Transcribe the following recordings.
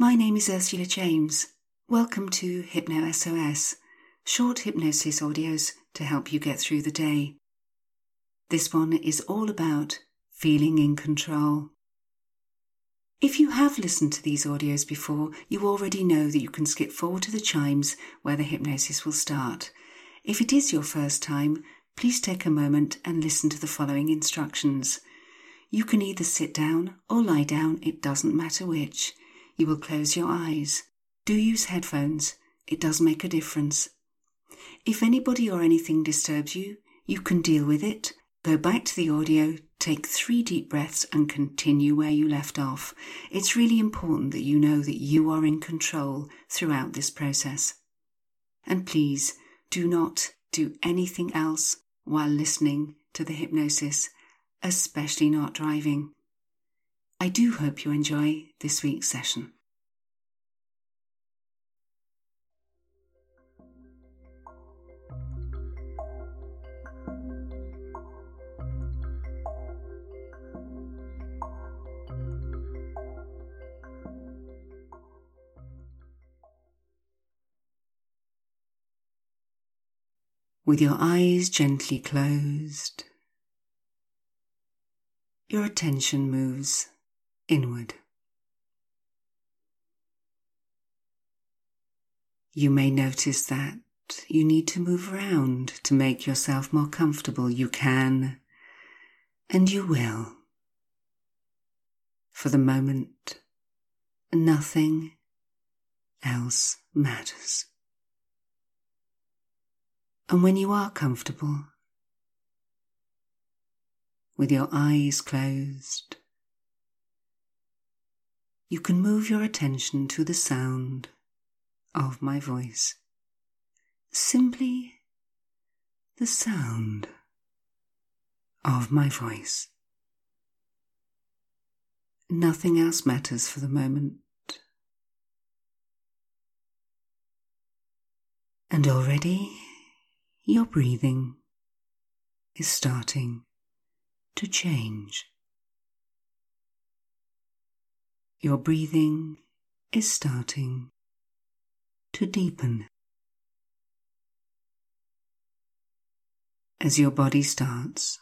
My name is Ursula James. Welcome to Hypno SOS, short hypnosis audios to help you get through the day. This one is all about feeling in control. If you have listened to these audios before, you already know that you can skip forward to the chimes where the hypnosis will start. If it is your first time, please take a moment and listen to the following instructions. You can either sit down or lie down, it doesn't matter which. You will close your eyes. Do use headphones, it does make a difference. If anybody or anything disturbs you, you can deal with it. Go back to the audio, take three deep breaths, and continue where you left off. It's really important that you know that you are in control throughout this process. And please do not do anything else while listening to the hypnosis, especially not driving. I do hope you enjoy this week's session. With your eyes gently closed, your attention moves inward. You may notice that you need to move around to make yourself more comfortable. You can, and you will. For the moment, nothing else matters. And when you are comfortable, with your eyes closed, you can move your attention to the sound of my voice. Simply the sound of my voice. Nothing else matters for the moment. And already your breathing is starting to change. Your breathing is starting to deepen. As your body starts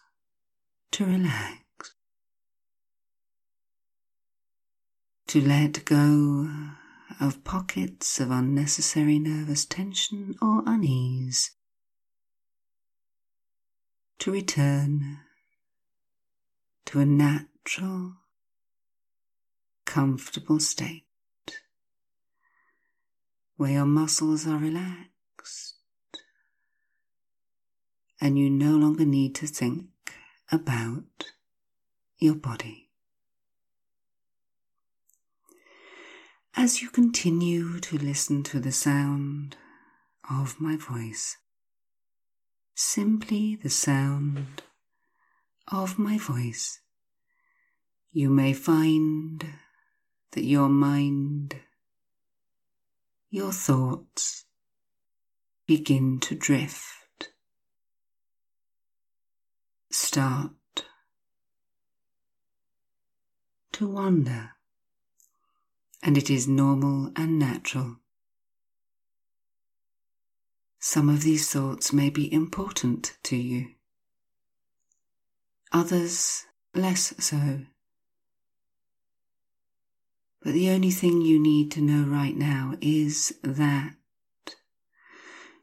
to relax, to let go of pockets of unnecessary nervous tension or unease to return to a natural, comfortable state where your muscles are relaxed and you no longer need to think about your body. As you continue to listen to the sound of my voice, simply the sound of my voice, you may find that your mind, your thoughts begin to drift, start to wander, and it is normal and natural some of these thoughts may be important to you, others less so. But the only thing you need to know right now is that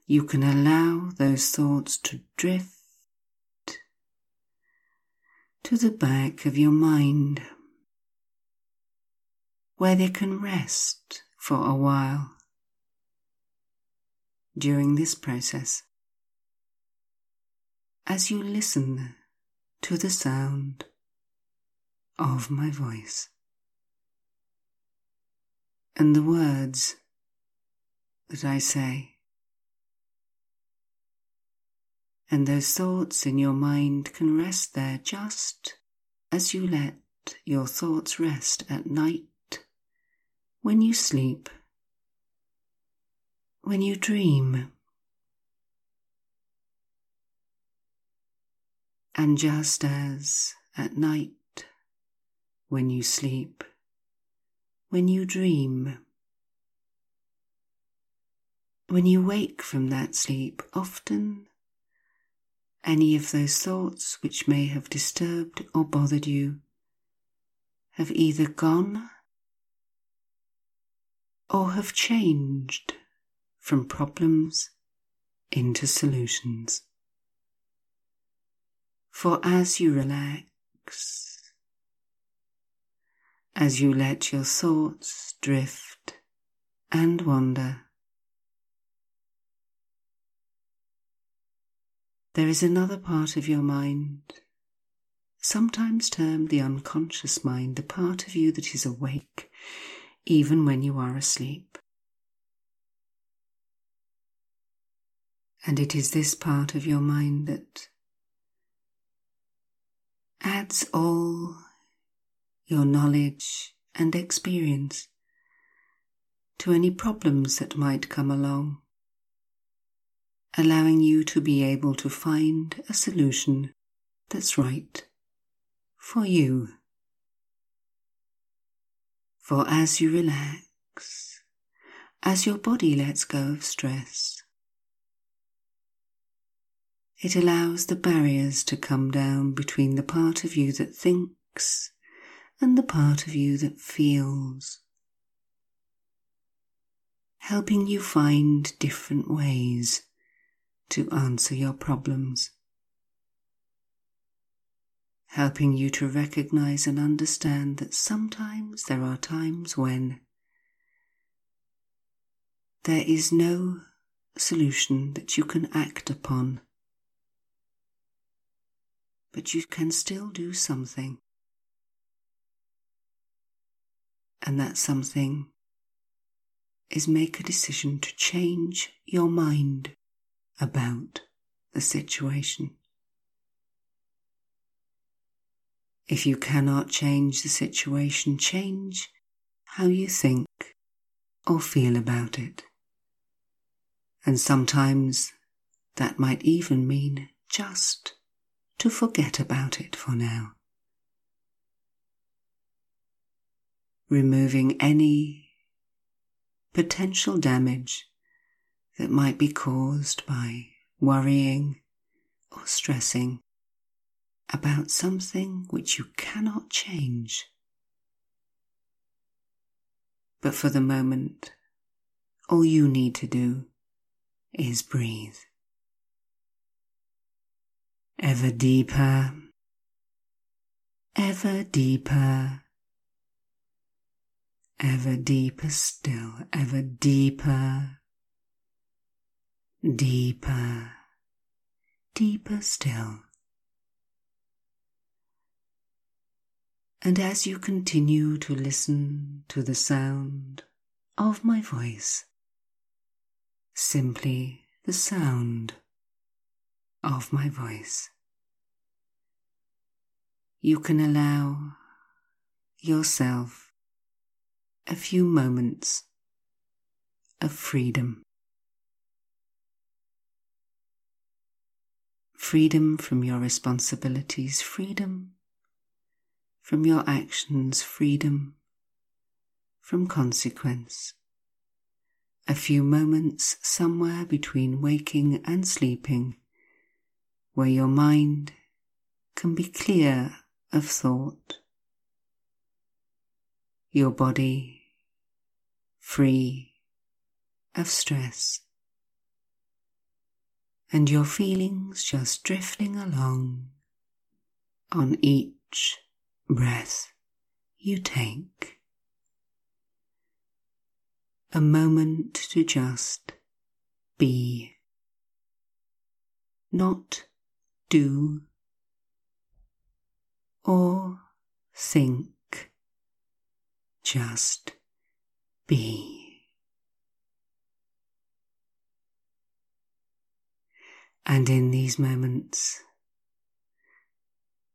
you can allow those thoughts to drift to the back of your mind, where they can rest for a while during this process. As you listen to the sound of my voice and the words that I say. And those thoughts in your mind can rest there just as you let your thoughts rest at night when you sleep when you dream. And just as at night, when you sleep, when you dream. When you wake from that sleep, often any of those thoughts which may have disturbed or bothered you have either gone or have changed from problems into solutions. For as you relax, as you let your thoughts drift and wander, there is another part of your mind, sometimes termed the unconscious mind, the part of you that is awake even when you are asleep. And it is this part of your mind that adds all your knowledge and experience to any problems that might come along, allowing you to be able to find a solution that's right for you. For as you relax, as your body lets go of stress, it allows the barriers to come down between the part of you that thinks and the part of you that feels, helping you find different ways to answer your problems, helping you to recognize and understand that sometimes there are times when there is no solution that you can act upon but you can still do something. And that something is make a decision to change your mind about the situation. If you cannot change the situation, change how you think or feel about it. And sometimes that might even mean just to forget about it for now. Removing any potential damage that might be caused by worrying or stressing about something which you cannot change. But for the moment, all you need to do is breathe. Ever deeper, ever deeper, ever deeper still, ever deeper, deeper, deeper still. And as you continue to listen to the sound of my voice, simply the sound of my voice. You can allow yourself a few moments of freedom. Freedom from your responsibilities, freedom from your actions, freedom from consequence. A few moments somewhere between waking and sleeping where your mind can be clear of thought, your body free of stress, and your feelings just drifting along on each breath you take. A moment to just be, not do or think. Just be. And in these moments,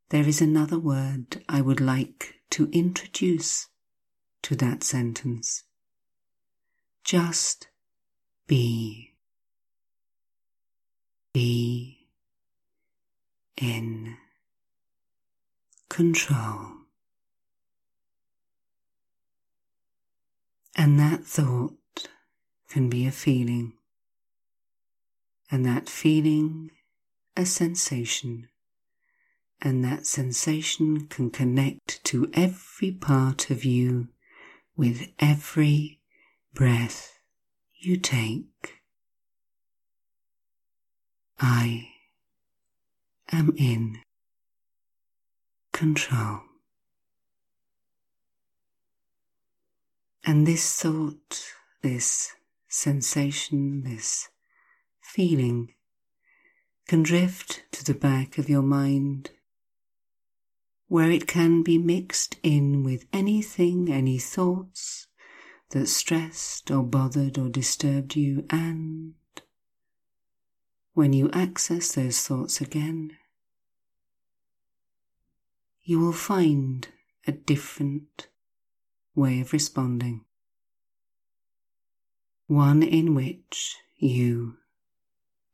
there is another word I would like to introduce to that sentence. Just be. Be in control. And that thought can be a feeling, and that feeling a sensation, and that sensation can connect to every part of you with every breath you take. I am in control. And this thought, this sensation, this feeling can drift to the back of your mind where it can be mixed in with anything, any thoughts that stressed or bothered or disturbed you, and when you access those thoughts again, you will find a different way of responding, one in which you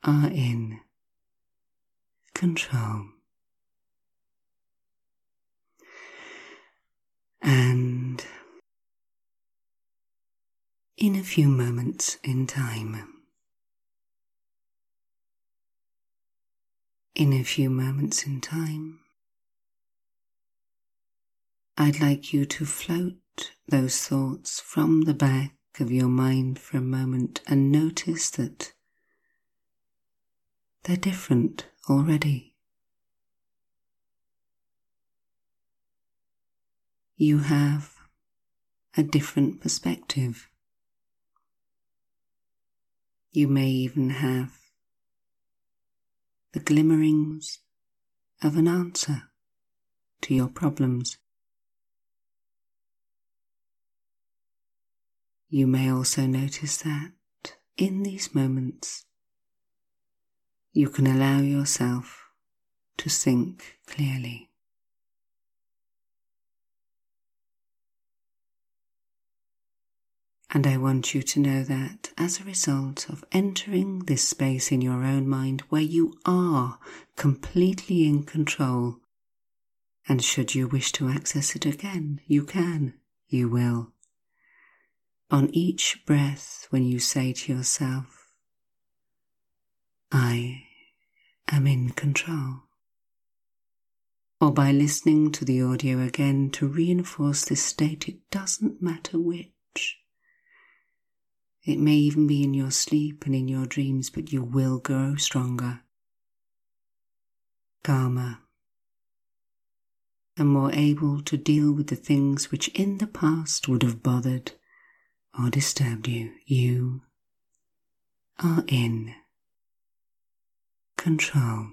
are in control. And in a few moments in time, in a few moments in time, I'd like you to float those thoughts from the back of your mind for a moment and notice that they're different already. You have a different perspective. You may even have the glimmerings of an answer to your problems. You may also notice that in these moments you can allow yourself to think clearly. And I want you to know that as a result of entering this space in your own mind where you are completely in control, and should you wish to access it again, you can, you will. On each breath, when you say to yourself, I am in control. Or by listening to the audio again to reinforce this state, it doesn't matter which. It may even be in your sleep and in your dreams, but you will grow stronger, calmer, and more able to deal with the things which in the past would have bothered or disturbed you. You are in control.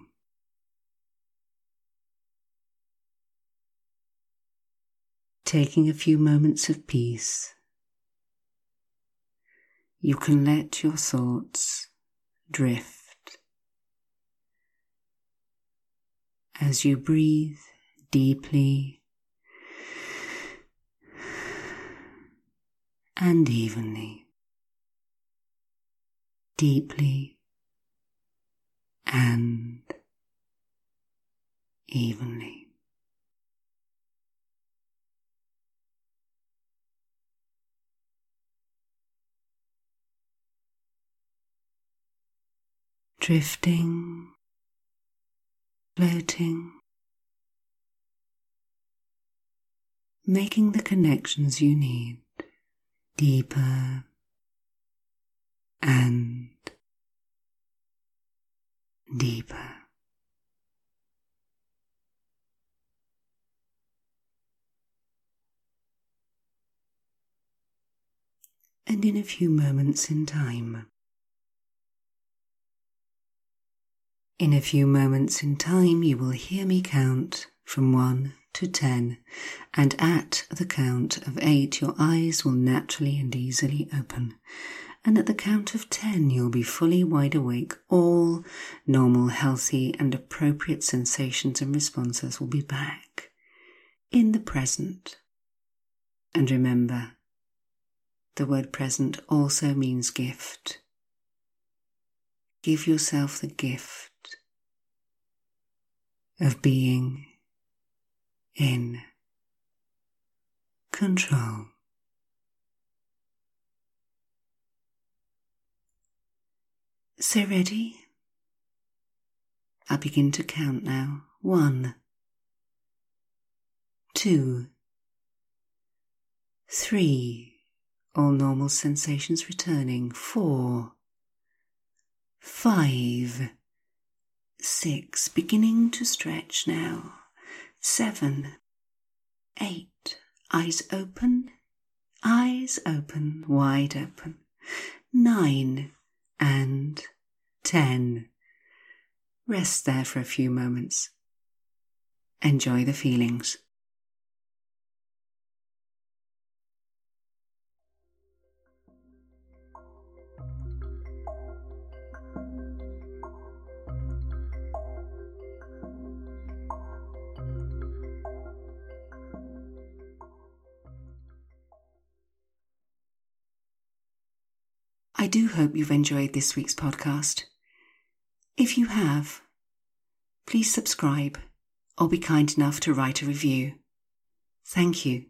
Taking a few moments of peace, you can let your thoughts drift as you breathe deeply and evenly, deeply and evenly. Drifting, floating, making the connections you need deeper and deeper. And in a few moments in time, in a few moments in time, you will hear me count from one to ten, and at the count of eight, your eyes will naturally and easily open and at the count of ten, you'll be fully wide awake. All normal, healthy, and appropriate sensations and responses will be back in the present. And remember, the word present also means gift. Give yourself the gift of being in control. So, ready? I begin to count now. One, two, three, all normal sensations returning. Four, five, six, beginning to stretch now. Seven, eight, eyes open, eyes open, wide open. Nine and ten. Rest there for a few moments. Enjoy the feelings. I do hope you've enjoyed this week's podcast. If you have, please subscribe or be kind enough to write a review. Thank you.